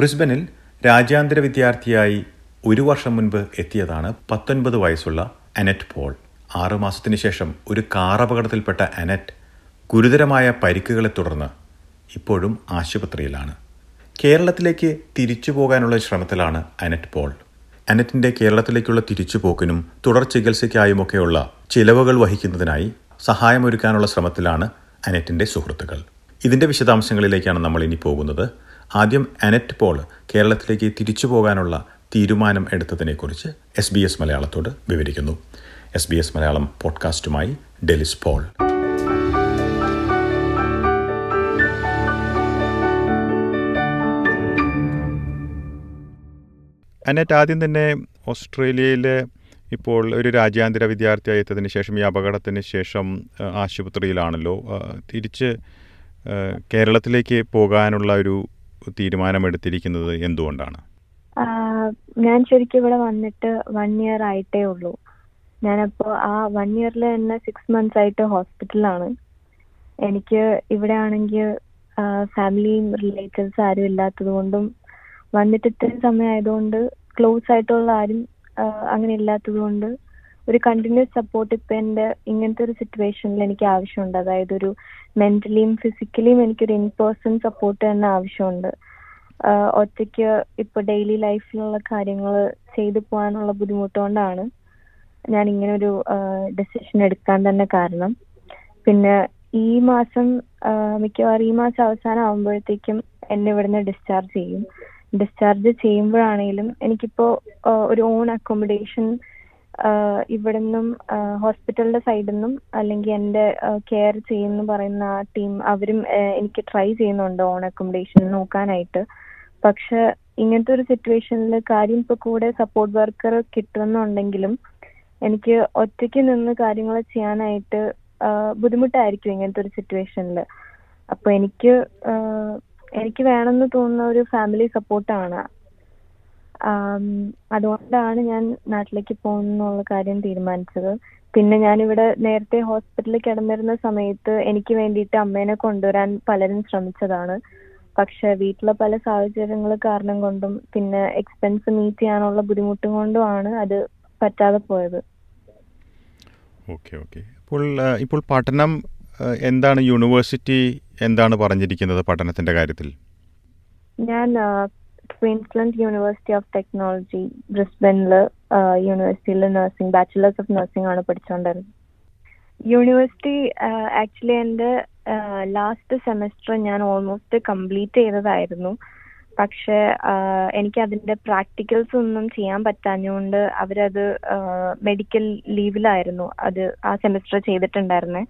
ബ്രിസ്ബനിൽ രാജ്യാന്തര വിദ്യാർത്ഥിയായി ഒരു വർഷം മുൻപ് എത്തിയതാണ് പത്തൊൻപത് വയസ്സുള്ള അനറ്റ് പോൾ. ആറുമാസത്തിനു ശേഷം ഒരു കാർ അപകടത്തിൽപ്പെട്ട അനറ്റ് ഗുരുതരമായ പരിക്കുകളെ തുടർന്ന് ഇപ്പോഴും ആശുപത്രിയിലാണ്. കേരളത്തിലേക്ക് തിരിച്ചു പോകാനുള്ള ശ്രമത്തിലാണ് അനറ്റ് പോൾ. അനറ്റിന്റെ കേരളത്തിലേക്കുള്ള തിരിച്ചുപോക്കിനും തുടർ ചികിത്സയ്ക്കായുമൊക്കെയുള്ള ചിലവുകൾ വഹിക്കുന്നതിനായി സഹായമൊരുക്കാനുള്ള ശ്രമത്തിലാണ് അനറ്റിന്റെ സുഹൃത്തുക്കൾ. ഇതിന്റെ വിശദാംശങ്ങളിലേക്കാണ് നമ്മൾ ഇനി പോകുന്നത്. ആദ്യം അനറ്റ് പോൾ കേരളത്തിലേക്ക് തിരിച്ചു പോകാനുള്ള തീരുമാനം എടുത്തതിനെക്കുറിച്ച് എസ് ബി എസ് മലയാളത്തോട് വിവരിക്കുന്നു. എസ് ബി എസ് മലയാളം പോഡ്കാസ്റ്റുമായി ഡെലിസ് പോൾ. അനറ്റ് ആദ്യം തന്നെ ഓസ്ട്രേലിയയിലെ ഇപ്പോൾ ഒരു രാജ്യാന്തര വിദ്യാർത്ഥിയായി എത്തതിന് ശേഷം ഈ അപകടത്തിന് ശേഷം ആശുപത്രിയിലാണല്ലോ. തിരിച്ച് കേരളത്തിലേക്ക് പോകാനുള്ള ഒരു തീരുമാനമെടുത്തിരിക്കുന്നത് എന്തുകൊണ്ടാണ്? ഞാൻ ശരിക്കും ഇവിടെ വന്നിട്ട് വൺ ഇയർ ആയിട്ടേ ഉള്ളൂ. ഞാനപ്പോൾ ആ വൺ ഇയറിൽ തന്നെ സിക്സ് മന്ത്സ് ആയിട്ട് ഹോസ്പിറ്റലാണ് എനിക്ക് ഇവിടെ ആണെങ്കിൽ ഫാമിലിയും റിലേറ്റീവ്സ് ആരും ഇല്ലാത്തത് കൊണ്ടും വന്നിട്ട് ഇത്രയും സമയം ആയതുകൊണ്ട് ക്ലോസ് ആയിട്ടുള്ള ആരും അങ്ങനെ ഇല്ലാത്തത് കൊണ്ട് ഒരു കണ്ടിന്യൂസ് സപ്പോർട്ട് ഇപ്പൊ എന്റെ ഇങ്ങനത്തെ ഒരു സിറ്റുവേഷനിൽ എനിക്ക് ആവശ്യമുണ്ട്. അതായത് ഒരു മെന്റലിയും ഫിസിക്കലിയും എനിക്കൊരു ഇൻ പേഴ്സൺ സപ്പോർട്ട് തന്നെ ആവശ്യമുണ്ട്. ഒറ്റയ്ക്ക് ഇപ്പൊ ഡെയിലി ലൈഫിലുള്ള കാര്യങ്ങൾ ചെയ്തു പോകാനുള്ള ബുദ്ധിമുട്ടുകൊണ്ടാണ് ഞാൻ ഇങ്ങനെ ഒരു ഡെസിഷൻ എടുക്കാൻ തന്നെ കാരണം. പിന്നെ ഈ മാസം മിക്കവാറും ഈ മാസം അവസാനം ആകുമ്പോഴത്തേക്കും എന്നെ ഇവിടുന്ന് ഡിസ്ചാർജ് ചെയ്യും. ഡിസ്ചാർജ് ചെയ്യുമ്പോഴാണെങ്കിലും എനിക്കിപ്പോ ഒരു ഓൺ അക്കോമഡേഷൻ ഇവിടുന്നും ഹോസ്പിറ്റലിന്റെ സൈഡിൽ നിന്നും അല്ലെങ്കിൽ എന്റെ കെയർ ചെയ്യുന്ന പറയുന്ന ആ ടീം അവരും എനിക്ക് ട്രൈ ചെയ്യുന്നുണ്ട് ഓൺ അക്കോമഡേഷൻ നോക്കാനായിട്ട്. പക്ഷെ ഇങ്ങനത്തെ ഒരു സിറ്റുവേഷനിൽ കാര്യം ഇപ്പോൾ കൂടെ സപ്പോർട്ട് വർക്കർ കിട്ടുന്നുണ്ടെങ്കിലും എനിക്ക് ഒറ്റയ്ക്ക് നിന്ന് കാര്യങ്ങൾ ചെയ്യാനായിട്ട് ബുദ്ധിമുട്ടായിരിക്കും ഇങ്ങനത്തെ ഒരു സിറ്റുവേഷനിൽ അപ്പൊ എനിക്ക് എനിക്ക് വേണമെന്ന് തോന്നുന്ന ഒരു ഫാമിലി സപ്പോർട്ടാണ് അതുകൊണ്ടാണ് ഞാൻ നാട്ടിലേക്ക് പോകുന്നുള്ള കാര്യം തീരുമാനിച്ചത്. പിന്നെ ഞാൻ ഇവിടെ നേരത്തെ ഹോസ്പിറ്റലിൽ കിടന്നിരുന്ന സമയത്ത് എനിക്ക് വേണ്ടിയിട്ട് അമ്മേനെ കൊണ്ടുവരാൻ പലരും ശ്രമിച്ചതാണ്. പക്ഷെ വീട്ടിലെ പല സാഹചര്യങ്ങൾ കാരണം കൊണ്ടും പിന്നെ എക്സ്പെൻസ് മീറ്റ് ചെയ്യാനുള്ള ബുദ്ധിമുട്ടും കൊണ്ടുമാണ് അത് പറ്റാതെ പോയത്. Okay okay. അപ്പോൾ ഇപ്പോൾ പഠനം എന്താണ് യൂണിവേഴ്സിറ്റി എന്താണ് പറഞ്ഞിരിക്കുന്നത് പഠനത്തിന്റെ കാര്യത്തിൽ? ഞാൻ ക്വീൻസ്ലൻഡ് യൂണിവേഴ്സിറ്റി ഓഫ് ടെക്നോളജി ബ്രിസ്ബനിൽ യൂണിവേഴ്സിറ്റിയിൽ നഴ്സിംഗ് ബാച്ചുലേഴ്സ് ഓഫ് നഴ്സിംഗ് ആണ് പഠിച്ചുകൊണ്ടിരുന്നത് യൂണിവേഴ്സിറ്റി ആക്ച്വലി എന്റെ ലാസ്റ്റ് സെമസ്റ്റർ ഞാൻ ഓൾമോസ്റ്റ് കംപ്ലീറ്റ് ചെയ്തതായിരുന്നു. പക്ഷെ എനിക്ക് അതിന്റെ പ്രാക്ടിക്കൽസ് ഒന്നും ചെയ്യാൻ പറ്റാഞ്ഞുകൊണ്ട് അവരത് മെഡിക്കൽ ലീവിലായിരുന്നു അത് ആ സെമസ്റ്റർ ചെയ്തിട്ടുണ്ടായിരുന്നേ.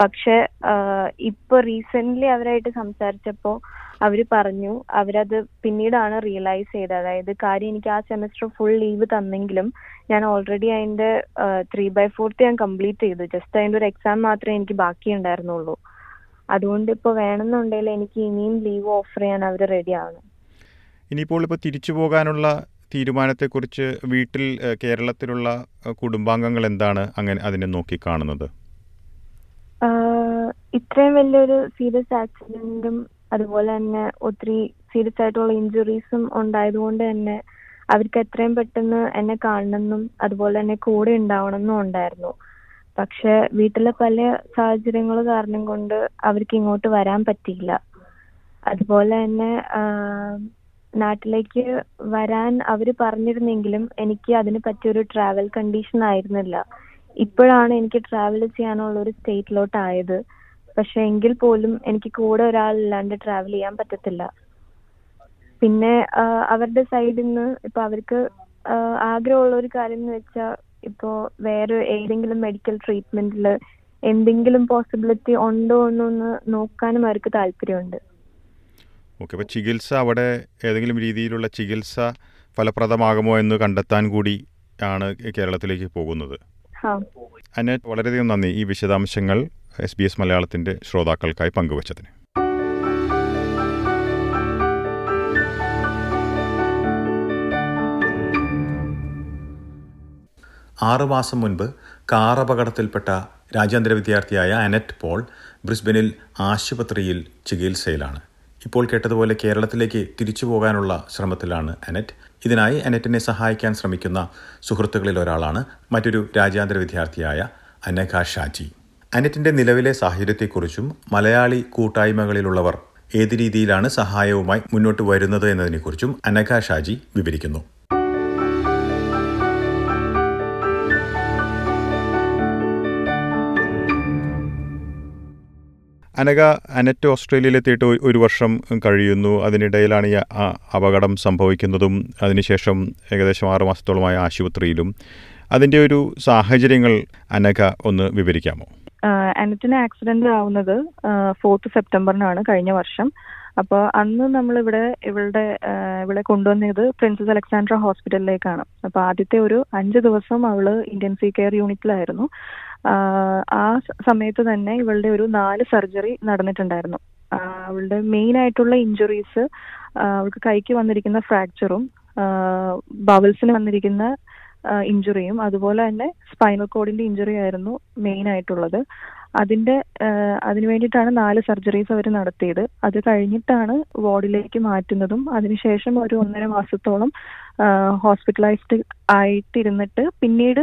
പക്ഷെ ഇപ്പൊ റീസെന്റ് അവരായിട്ട് സംസാരിച്ചപ്പോ അവർ പറഞ്ഞു അവരത് പിന്നീടാണ് റിയലൈസ് ചെയ്തത്. അതായത് കാര്യം എനിക്ക് ആ സെമസ്റ്റർ ഫുൾ ലീവ് തന്നെങ്കിലും ഞാൻ ഓൾറെഡി അതിന്റെ ത്രീ ബൈ ഫോർത്ത് ഞാൻ കംപ്ലീറ്റ് ചെയ്തു. ജസ്റ്റ് അതിന്റെ ഒരു എക്സാം മാത്രമേ എനിക്ക് ബാക്കി ഉണ്ടായിരുന്നുള്ളൂ. അതുകൊണ്ട് ഇപ്പോൾ വേണമെന്നുണ്ടെങ്കിൽ എനിക്ക് ഇനിയും ലീവ് ഓഫർ ചെയ്യാൻ അവർ റെഡിയാണ് ഇനിയിപ്പോൾ ഇപ്പോൾ തിരിച്ചു പോകാനുള്ള തീരുമാനത്തെ കുറിച്ച് വീട്ടിൽ കേരളത്തിലുള്ള കുടുംബാംഗങ്ങൾ എന്താണ് അങ്ങനെ അതിനെ നോക്കിക്കാണുന്നത് ഇത്രയും വലിയൊരു സീരിയസ് ആക്സിഡന്റും അതുപോലെ തന്നെ ഒത്തിരി സീരിയസ് ആയിട്ടുള്ള ഇഞ്ചുറീസും ഉണ്ടായതുകൊണ്ട് തന്നെ അവർക്ക് എത്രയും പെട്ടെന്ന് എന്നെ കാണണമെന്നും അതുപോലെ തന്നെ കൂടെ ഉണ്ടാവണമെന്നും ഉണ്ടായിരുന്നു. പക്ഷെ വീട്ടിലെ പല സാഹചര്യങ്ങൾ കാരണം കൊണ്ട് അവർക്ക് ഇങ്ങോട്ട് വരാൻ പറ്റിയില്ല. അതുപോലെ തന്നെ നാട്ടിലേക്ക് വരാൻ അവർ പറഞ്ഞിരുന്നെങ്കിലും എനിക്ക് അതിന് പറ്റിയൊരു ട്രാവൽ കണ്ടീഷൻ ആയിരുന്നില്ല. ഇപ്പോഴാണ് എനിക്ക് ട്രാവൽ ചെയ്യാനുള്ള ഒരു സ്റ്റേറ്റിലോട്ട് ആയത് പക്ഷെ എങ്കിൽ പോലും എനിക്ക് കൂടെ ഒരാളില്ലാണ്ട് ട്രാവൽ ചെയ്യാൻ പറ്റത്തില്ല. പിന്നെ അവരുടെ സൈഡിൽ നിന്ന് ഇപ്പൊ അവർക്ക് ആഗ്രഹമുള്ള ഒരു കാര്യം എന്ന് വെച്ചാൽ ഇപ്പോ വേറെ ഏതെങ്കിലും മെഡിക്കൽ ട്രീറ്റ്മെന്റിൽ എന്തെങ്കിലും പോസിബിലിറ്റി ഉണ്ടോ എന്നൊന്ന് നോക്കാനും അവർക്ക് താല്പര്യമുണ്ട്. ഓക്കെ അപ്പോൾ ചികിത്സ അവിടെ ഏതെങ്കിലും രീതിയിലുള്ള ചികിത്സ ഫലപ്രദമാകുമോ എന്ന് കണ്ടെത്താൻ കൂടി ആണ് കേരളത്തിലേക്ക് പോകുന്നത്. അന്നെ വളരെയധികം നന്ദി ഈ വിശദാംശങ്ങൾ എസ് ബി എസ് മലയാളത്തിന്റെ ശ്രോതാക്കൾക്കായി പങ്കുവച്ചതിന്. ആറു മാസം മുൻപ് കാർ അപകടത്തിൽപ്പെട്ട രാജ്യാന്തര വിദ്യാർത്ഥിയായ അനറ്റ് പോൾ ബ്രിസ്ബനിൽ ആശുപത്രിയിൽ ചികിത്സയിലാണ്. ഇപ്പോൾ കേട്ടതുപോലെ കേരളത്തിലേക്ക് തിരിച്ചു പോകാനുള്ള ശ്രമത്തിലാണ് അനറ്റ്. ഇതിനായി അനറ്റിനെ സഹായിക്കാൻ ശ്രമിക്കുന്ന സുഹൃത്തുക്കളിൽ ഒരാളാണ് മറ്റൊരു രാജ്യാന്തര വിദ്യാർത്ഥിയായ അനഘ ഷാജി. അനറ്റിന്റെ നിലവിലെ സാഹചര്യത്തെക്കുറിച്ചും മലയാളി കൂട്ടായ്മകളിലുള്ളവർ ഏത് രീതിയിലാണ് സഹായവുമായി മുന്നോട്ട് വരുന്നത് എന്നതിനെക്കുറിച്ചും അനഘ ഷാജി വിവരിക്കുന്നു. അനഘ അനറ്റ് ഓസ്ട്രേലിയയിലെത്തിയിട്ട് ഒരു- വർഷം കഴിയുന്നു. അതിനിടയിലാണ് ഈ അപകടം സംഭവിക്കുന്നതും അതിനുശേഷം ഏകദേശം ആറു മാസത്തോളമായ ആശുപത്രിയിലും. അതിന്റെ ഒരു സാഹചര്യങ്ങൾ അനക ഒന്ന് വിവരിക്കാമോ? അനറ്റിന് ആക്സിഡന്റ് ആവുന്നത് ഫോർത്ത് സെപ്റ്റംബറിനാണ് കഴിഞ്ഞ വർഷം. അപ്പോൾ അന്ന് നമ്മൾ ഇവിടെ ഇവളുടെ ഇവിടെ കൊണ്ടുവന്നത് പ്രിൻസസ് അലക്സാണ്ട്ര ഹോസ്പിറ്റലിലേക്കാണ്. അപ്പോൾ ആദ്യത്തെ ഒരു അഞ്ച് ദിവസം അവൾ ഇന്റൻസീവ് കെയർ യൂണിറ്റിലായിരുന്നു. ആ, സമയത്ത് തന്നെ ഇവളുടെ ഒരു നാല് സർജറി നടന്നിട്ടുണ്ടായിരുന്നു. അവളുടെ മെയിൻ ആയിട്ടുള്ള ഇഞ്ചുറീസ് അവൾക്ക് കൈക്ക് വന്നിരിക്കുന്ന ഫ്രാക്ചറും ബവൽസിന് വന്നിരിക്കുന്ന ഇഞ്ചുറിയും അതുപോലെ തന്നെ സ്പൈനൽ കോഡിന്റെ ഇഞ്ചുറി ആയിരുന്നു മെയിൻ ആയിട്ടുള്ളത്. അതിന്റെ അതിനു വേണ്ടിയിട്ടാണ് നാല് സർജറീസ് അവർ നടത്തിയത്. അത് കഴിഞ്ഞിട്ടാണ് വാർഡിലേക്ക് മാറ്റുന്നതും അതിനുശേഷം ഒരു ഒന്നര മാസത്തോളം ഹോസ്പിറ്റലൈസ്ഡ് ആയിട്ടിരുന്നിട്ട് പിന്നീട്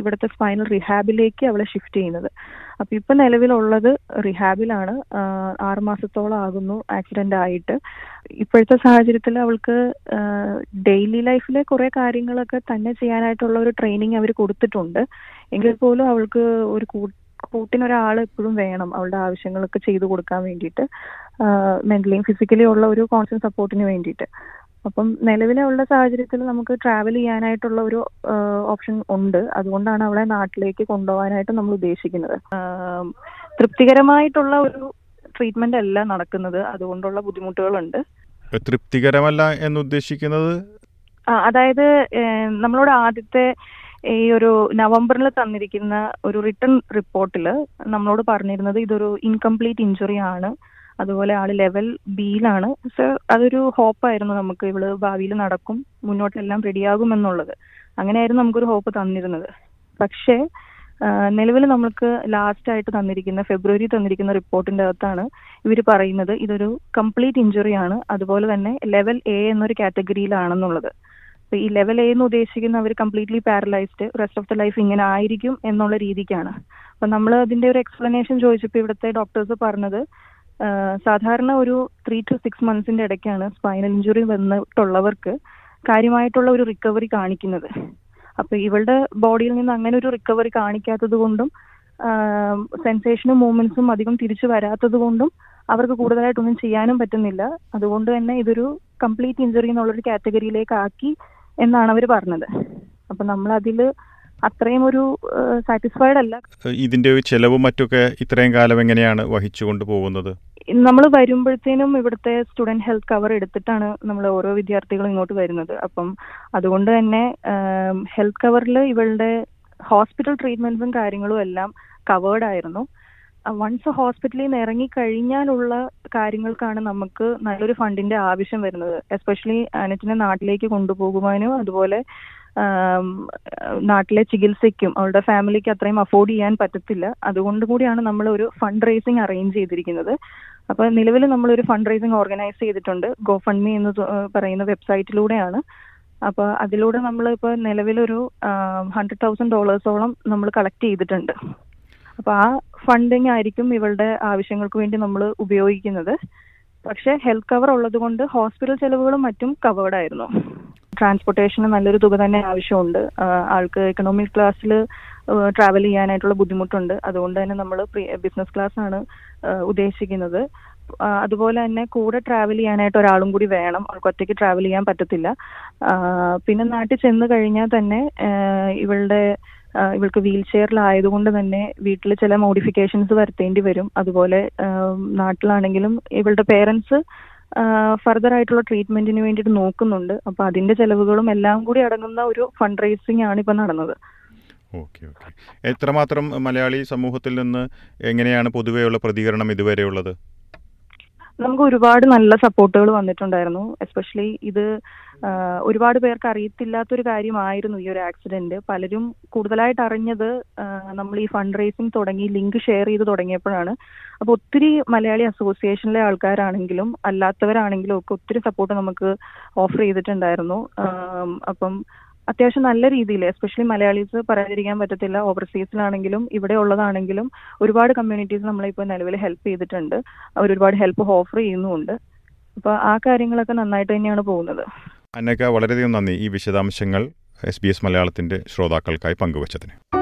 ഇവിടുത്തെ സ്പൈനൽ റിഹാബിലേക്ക് അവളെ ഷിഫ്റ്റ് ചെയ്യുന്നത്. അപ്പൊ ഇപ്പൊ നിലവിലുള്ളത് റിഹാബിലാണ് ആറുമാസത്തോളം ആറ് മാസത്തോളം ആകുന്നു ആക്സിഡന്റ് ആയിട്ട്. ഇപ്പോഴത്തെ സാഹചര്യത്തിൽ അവൾക്ക് ഡെയിലി ലൈഫിലെ കുറെ കാര്യങ്ങളൊക്കെ തന്നെ ചെയ്യാനായിട്ടുള്ള ഒരു ട്രെയിനിങ് അവർ കൊടുത്തിട്ടുണ്ട്. എങ്കിൽ പോലും അവൾക്ക് ഒരു കൂട്ടിനൊരാൾ എപ്പോഴും വേണം അവളുടെ ആവശ്യങ്ങളൊക്കെ ചെയ്തു കൊടുക്കാൻ വേണ്ടിയിട്ട്. മെന്റലിയും ഫിസിക്കലി ഉള്ള ഒരു കോൺസ്റ്റന്റ് സപ്പോർട്ടിന് വേണ്ടിയിട്ട്. അപ്പം നിലവിലെ ഉള്ള സാഹചര്യത്തിൽ നമുക്ക് ട്രാവൽ ചെയ്യാനായിട്ടുള്ള ഒരു ഓപ്ഷൻ ഉണ്ട്. അതുകൊണ്ടാണ് അവളെ നാട്ടിലേക്ക് കൊണ്ടുപോകാനായിട്ട് നമ്മൾ ഉദ്ദേശിക്കുന്നത്. തൃപ്തികരമായിട്ടുള്ള ഒരു ട്രീറ്റ്മെന്റ് അല്ല നടക്കുന്നത്. അതുകൊണ്ടുള്ള ബുദ്ധിമുട്ടുകളുണ്ട്. തൃപ്തികരമല്ല എന്നുദ്ദേശിക്കുന്നത്? ആ, അതായത് നമ്മളോട് ആദ്യത്തെ ഈ ഒരു നവംബറിൽ തന്നിരിക്കുന്ന ഒരു റിട്ടേൺ റിപ്പോർട്ടിൽ നമ്മളോട് പറഞ്ഞിരുന്നത് ഇതൊരു ഇൻകംപ്ലീറ്റ് ഇഞ്ചുറി ആണ്. അതുപോലെ ആൾ ലെവൽ ബിയിലാണ് സോ അതൊരു ഹോപ്പായിരുന്നു നമുക്ക്. ഇവൾ ഭാവിയിൽ നടക്കും മുന്നോട്ടെല്ലാം റെഡിയാകും എന്നുള്ളത്. അങ്ങനെയായിരുന്നു നമുക്കൊരു ഹോപ്പ് തന്നിരുന്നത്. പക്ഷേ നിലവിൽ നമ്മൾക്ക് ലാസ്റ്റ് ആയിട്ട് തന്നിരിക്കുന്ന ഫെബ്രുവരി തന്നിരിക്കുന്ന റിപ്പോർട്ടിന്റെ അകത്താണ് ഇവർ പറയുന്നത്. ഇതൊരു കംപ്ലീറ്റ് ഇഞ്ചുറി ആണ്. അതുപോലെ തന്നെ ലെവൽ എ എന്നൊരു കാറ്റഗറിയിലാണെന്നുള്ളത് അപ്പൊ ഈ ലെവൽ എ എന്ന് ഉദ്ദേശിക്കുന്ന അവർ completely paralysed rest of the life ഇങ്ങനെ ആയിരിക്കും എന്നുള്ള രീതിക്കാണ്. അപ്പൊ നമ്മൾ അതിന്റെ ഒരു എക്സ്പ്ലനേഷൻ ചോദിച്ചപ്പോൾ ഇവിടുത്തെ ഡോക്ടേഴ്സ് പറഞ്ഞത് സാധാരണ ഒരു ത്രീ ടു സിക്സ് മന്ത്സിന്റെ ഇടയ്ക്കാണ് സ്പൈനൽ ഇഞ്ചുറി വന്നിട്ടുള്ളവർക്ക് കാര്യമായിട്ടുള്ള ഒരു റിക്കവറി കാണിക്കുന്നത്. അപ്പൊ ഇവളുടെ ബോഡിയിൽ നിന്ന് അങ്ങനെ ഒരു റിക്കവറി കാണിക്കാത്തത് കൊണ്ടും സെൻസേഷനും മൂവ്മെന്റ്സും അധികം തിരിച്ചു വരാത്തത് കൊണ്ടും അവർക്ക് കൂടുതലായിട്ടൊന്നും ചെയ്യാനും പറ്റുന്നില്ല. അതുകൊണ്ട് തന്നെ ഇതൊരു കംപ്ലീറ്റ് ഇഞ്ചുറി എന്നുള്ളൊരു കാറ്റഗറിയിലേക്ക് ആക്കി എന്നാണ് അവർ പറഞ്ഞത്. അപ്പൊ നമ്മൾ അതിൽ അത്രയും ഒരു സാറ്റിസ്ഫൈഡ് അല്ല. ഇതിന്റെ ചെലവും മറ്റൊക്കെ ഇത്രയും കാലം എങ്ങനെയാണ് വഹിച്ചുകൊണ്ട് പോകുന്നത് നമ്മൾ വരുമ്പോഴത്തേനും ഇവിടുത്തെ സ്റ്റുഡന്റ് ഹെൽത്ത് കവർ എടുത്തിട്ടാണ് നമ്മൾ ഓരോ വിദ്യാർത്ഥികളും ഇങ്ങോട്ട് വരുന്നത്. അപ്പം അതുകൊണ്ട് തന്നെ ഹെൽത്ത് കവറിൽ ഇവളുടെ ഹോസ്പിറ്റൽ ട്രീറ്റ്മെന്റ്സും കാര്യങ്ങളും എല്ലാം കവേർഡ് ആയിരുന്നു. വൺസ് ഹോസ്പിറ്റലിൽ നിന്ന് ഇറങ്ങി കഴിഞ്ഞാലുള്ള കാര്യങ്ങൾക്കാണ് നമുക്ക് നല്ലൊരു ഫണ്ടിന്റെ ആവശ്യം വരുന്നത്. എസ്പെഷ്യലി അനറ്റിനെ നാട്ടിലേക്ക് കൊണ്ടുപോകുവാനും അതുപോലെ നാട്ടിലെ ചികിത്സയ്ക്കും അവളുടെ ഫാമിലിക്ക് അത്രയും അഫോർഡ് ചെയ്യാൻ പറ്റത്തില്ല. അതുകൊണ്ട് കൂടിയാണ് നമ്മൾ ഒരു ഫണ്ട് റേസിംഗ് അറേഞ്ച് ചെയ്തിരിക്കുന്നത്. അപ്പൊ നിലവിൽ നമ്മൾ ഒരു ഫണ്ട് റേസിംഗ് ഓർഗനൈസ് ചെയ്തിട്ടുണ്ട്. ഗോ ഫണ്ട് മീ എന്ന് പറയുന്ന വെബ്സൈറ്റിലൂടെയാണ് അപ്പോൾ അതിലൂടെ നമ്മൾ ഇപ്പോൾ നിലവിലൊരു ഹൺഡ്രഡ് തൗസൻഡ് ഡോളേഴ്സോളം നമ്മൾ കളക്ട് ചെയ്തിട്ടുണ്ട്. അപ്പോൾ ആ ഫണ്ടിങ് ആയിരിക്കും ഇവളുടെ ആവശ്യങ്ങൾക്ക് വേണ്ടി നമ്മൾ ഉപയോഗിക്കുന്നത്. പക്ഷേ ഹെൽത്ത് കവർ ഉള്ളത് കൊണ്ട് ഹോസ്പിറ്റൽ ചെലവുകളും മറ്റും കവേർഡ് ആയിരുന്നു. ട്രാൻസ്പോർട്ടേഷന് നല്ലൊരു തുക തന്നെ ആവശ്യമുണ്ട്. ആൾക്ക് എക്കണോമിക് ക്ലാസ്സിൽ ട്രാവൽ ചെയ്യാനായിട്ടുള്ള ബുദ്ധിമുട്ടുണ്ട്. അതുകൊണ്ട് തന്നെ നമ്മൾ ബിസിനസ് ക്ലാസ് ആണ് ഉദ്ദേശിക്കുന്നത്. അതുപോലെ തന്നെ കൂടെ ട്രാവൽ ചെയ്യാനായിട്ട് ഒരാളും കൂടി വേണം. അവൾക്ക് ഒറ്റയ്ക്ക് ട്രാവൽ ചെയ്യാൻ പറ്റത്തില്ല. പിന്നെ നാട്ടിൽ ചെന്ന് കഴിഞ്ഞാൽ തന്നെ ഇവളുടെ ഇവൾക്ക് വീൽ ചെയറിലായതുകൊണ്ട് തന്നെ വീട്ടിൽ ചില മോഡിഫിക്കേഷൻസ് വരുത്തേണ്ടി വരും. അതുപോലെ നാട്ടിലാണെങ്കിലും ഇവളുടെ പേരൻസ് ഫർദർ ആയിട്ടുള്ള ട്രീറ്റ്മെന്റിന് വേണ്ടിയിട്ട് നോക്കുന്നുണ്ട്. അപ്പൊ അതിന്റെ ചെലവുകളും എല്ലാം കൂടി അടങ്ങുന്ന ഒരു ഫണ്ട് റേസിംഗ് ആണ് ഇപ്പൊ നടന്നത്. Okay okay. എത്രമാത്രം മലയാളി സമൂഹത്തിൽ നിന്ന് എങ്ങനെയാണ് പൊതുവെയുള്ള പ്രതികരണം ഇതുവരെ ഉള്ളത്? നമുക്ക് ഒരുപാട് നല്ല സപ്പോർട്ടുകൾ വന്നിട്ടുണ്ടായിരുന്നു. എസ്പെഷ്യലി ഇത് ഒരുപാട് പേർക്ക് അറിയത്തില്ലാത്തൊരു കാര്യമായിരുന്നു ഈ ഒരു ആക്സിഡന്റ് പലരും കൂടുതലായിട്ട് അറിഞ്ഞത് നമ്മൾ ഈ ഫണ്ട് റേസിംഗ് തുടങ്ങി ലിങ്ക് ഷെയർ ചെയ്ത് തുടങ്ങിയപ്പോഴാണ്. അപ്പോൾ ഒത്തിരി മലയാളി അസോസിയേഷനിലെ ആൾക്കാരാണെങ്കിലും അല്ലാത്തവരാണെങ്കിലും ഒക്കെ ഒത്തിരി സപ്പോർട്ട് നമുക്ക് ഓഫർ ചെയ്തിട്ടുണ്ടായിരുന്നു. അപ്പം അത്യാവശ്യം നല്ല രീതിയിൽ എസ്പെഷ്യലി മലയാളീസ് പറയാതിരിക്കാൻ പറ്റത്തില്ല. ഓവർസീസിലാണെങ്കിലും ഇവിടെ ഉള്ളതാണെങ്കിലും ഒരുപാട് കമ്മ്യൂണിറ്റീസ് നമ്മളെ ഇപ്പോൾ നിലവിൽ ഹെൽപ്പ് ചെയ്തിട്ടുണ്ട്. അവർ ഒരുപാട് ഹെൽപ്പ് ഓഫർ ചെയ്യുന്നുമുണ്ട്. അപ്പോൾ ആ കാര്യങ്ങളൊക്കെ നന്നായിട്ട് തന്നെയാണ് പോകുന്നത്. അന്നയ്ക്ക് വളരെയധികം നന്ദി ഈ വിശദാംശങ്ങൾ എസ് ബി എസ് മലയാളത്തിന്റെ ശ്രോതാക്കൾക്കായി പങ്കുവച്ചതിന്.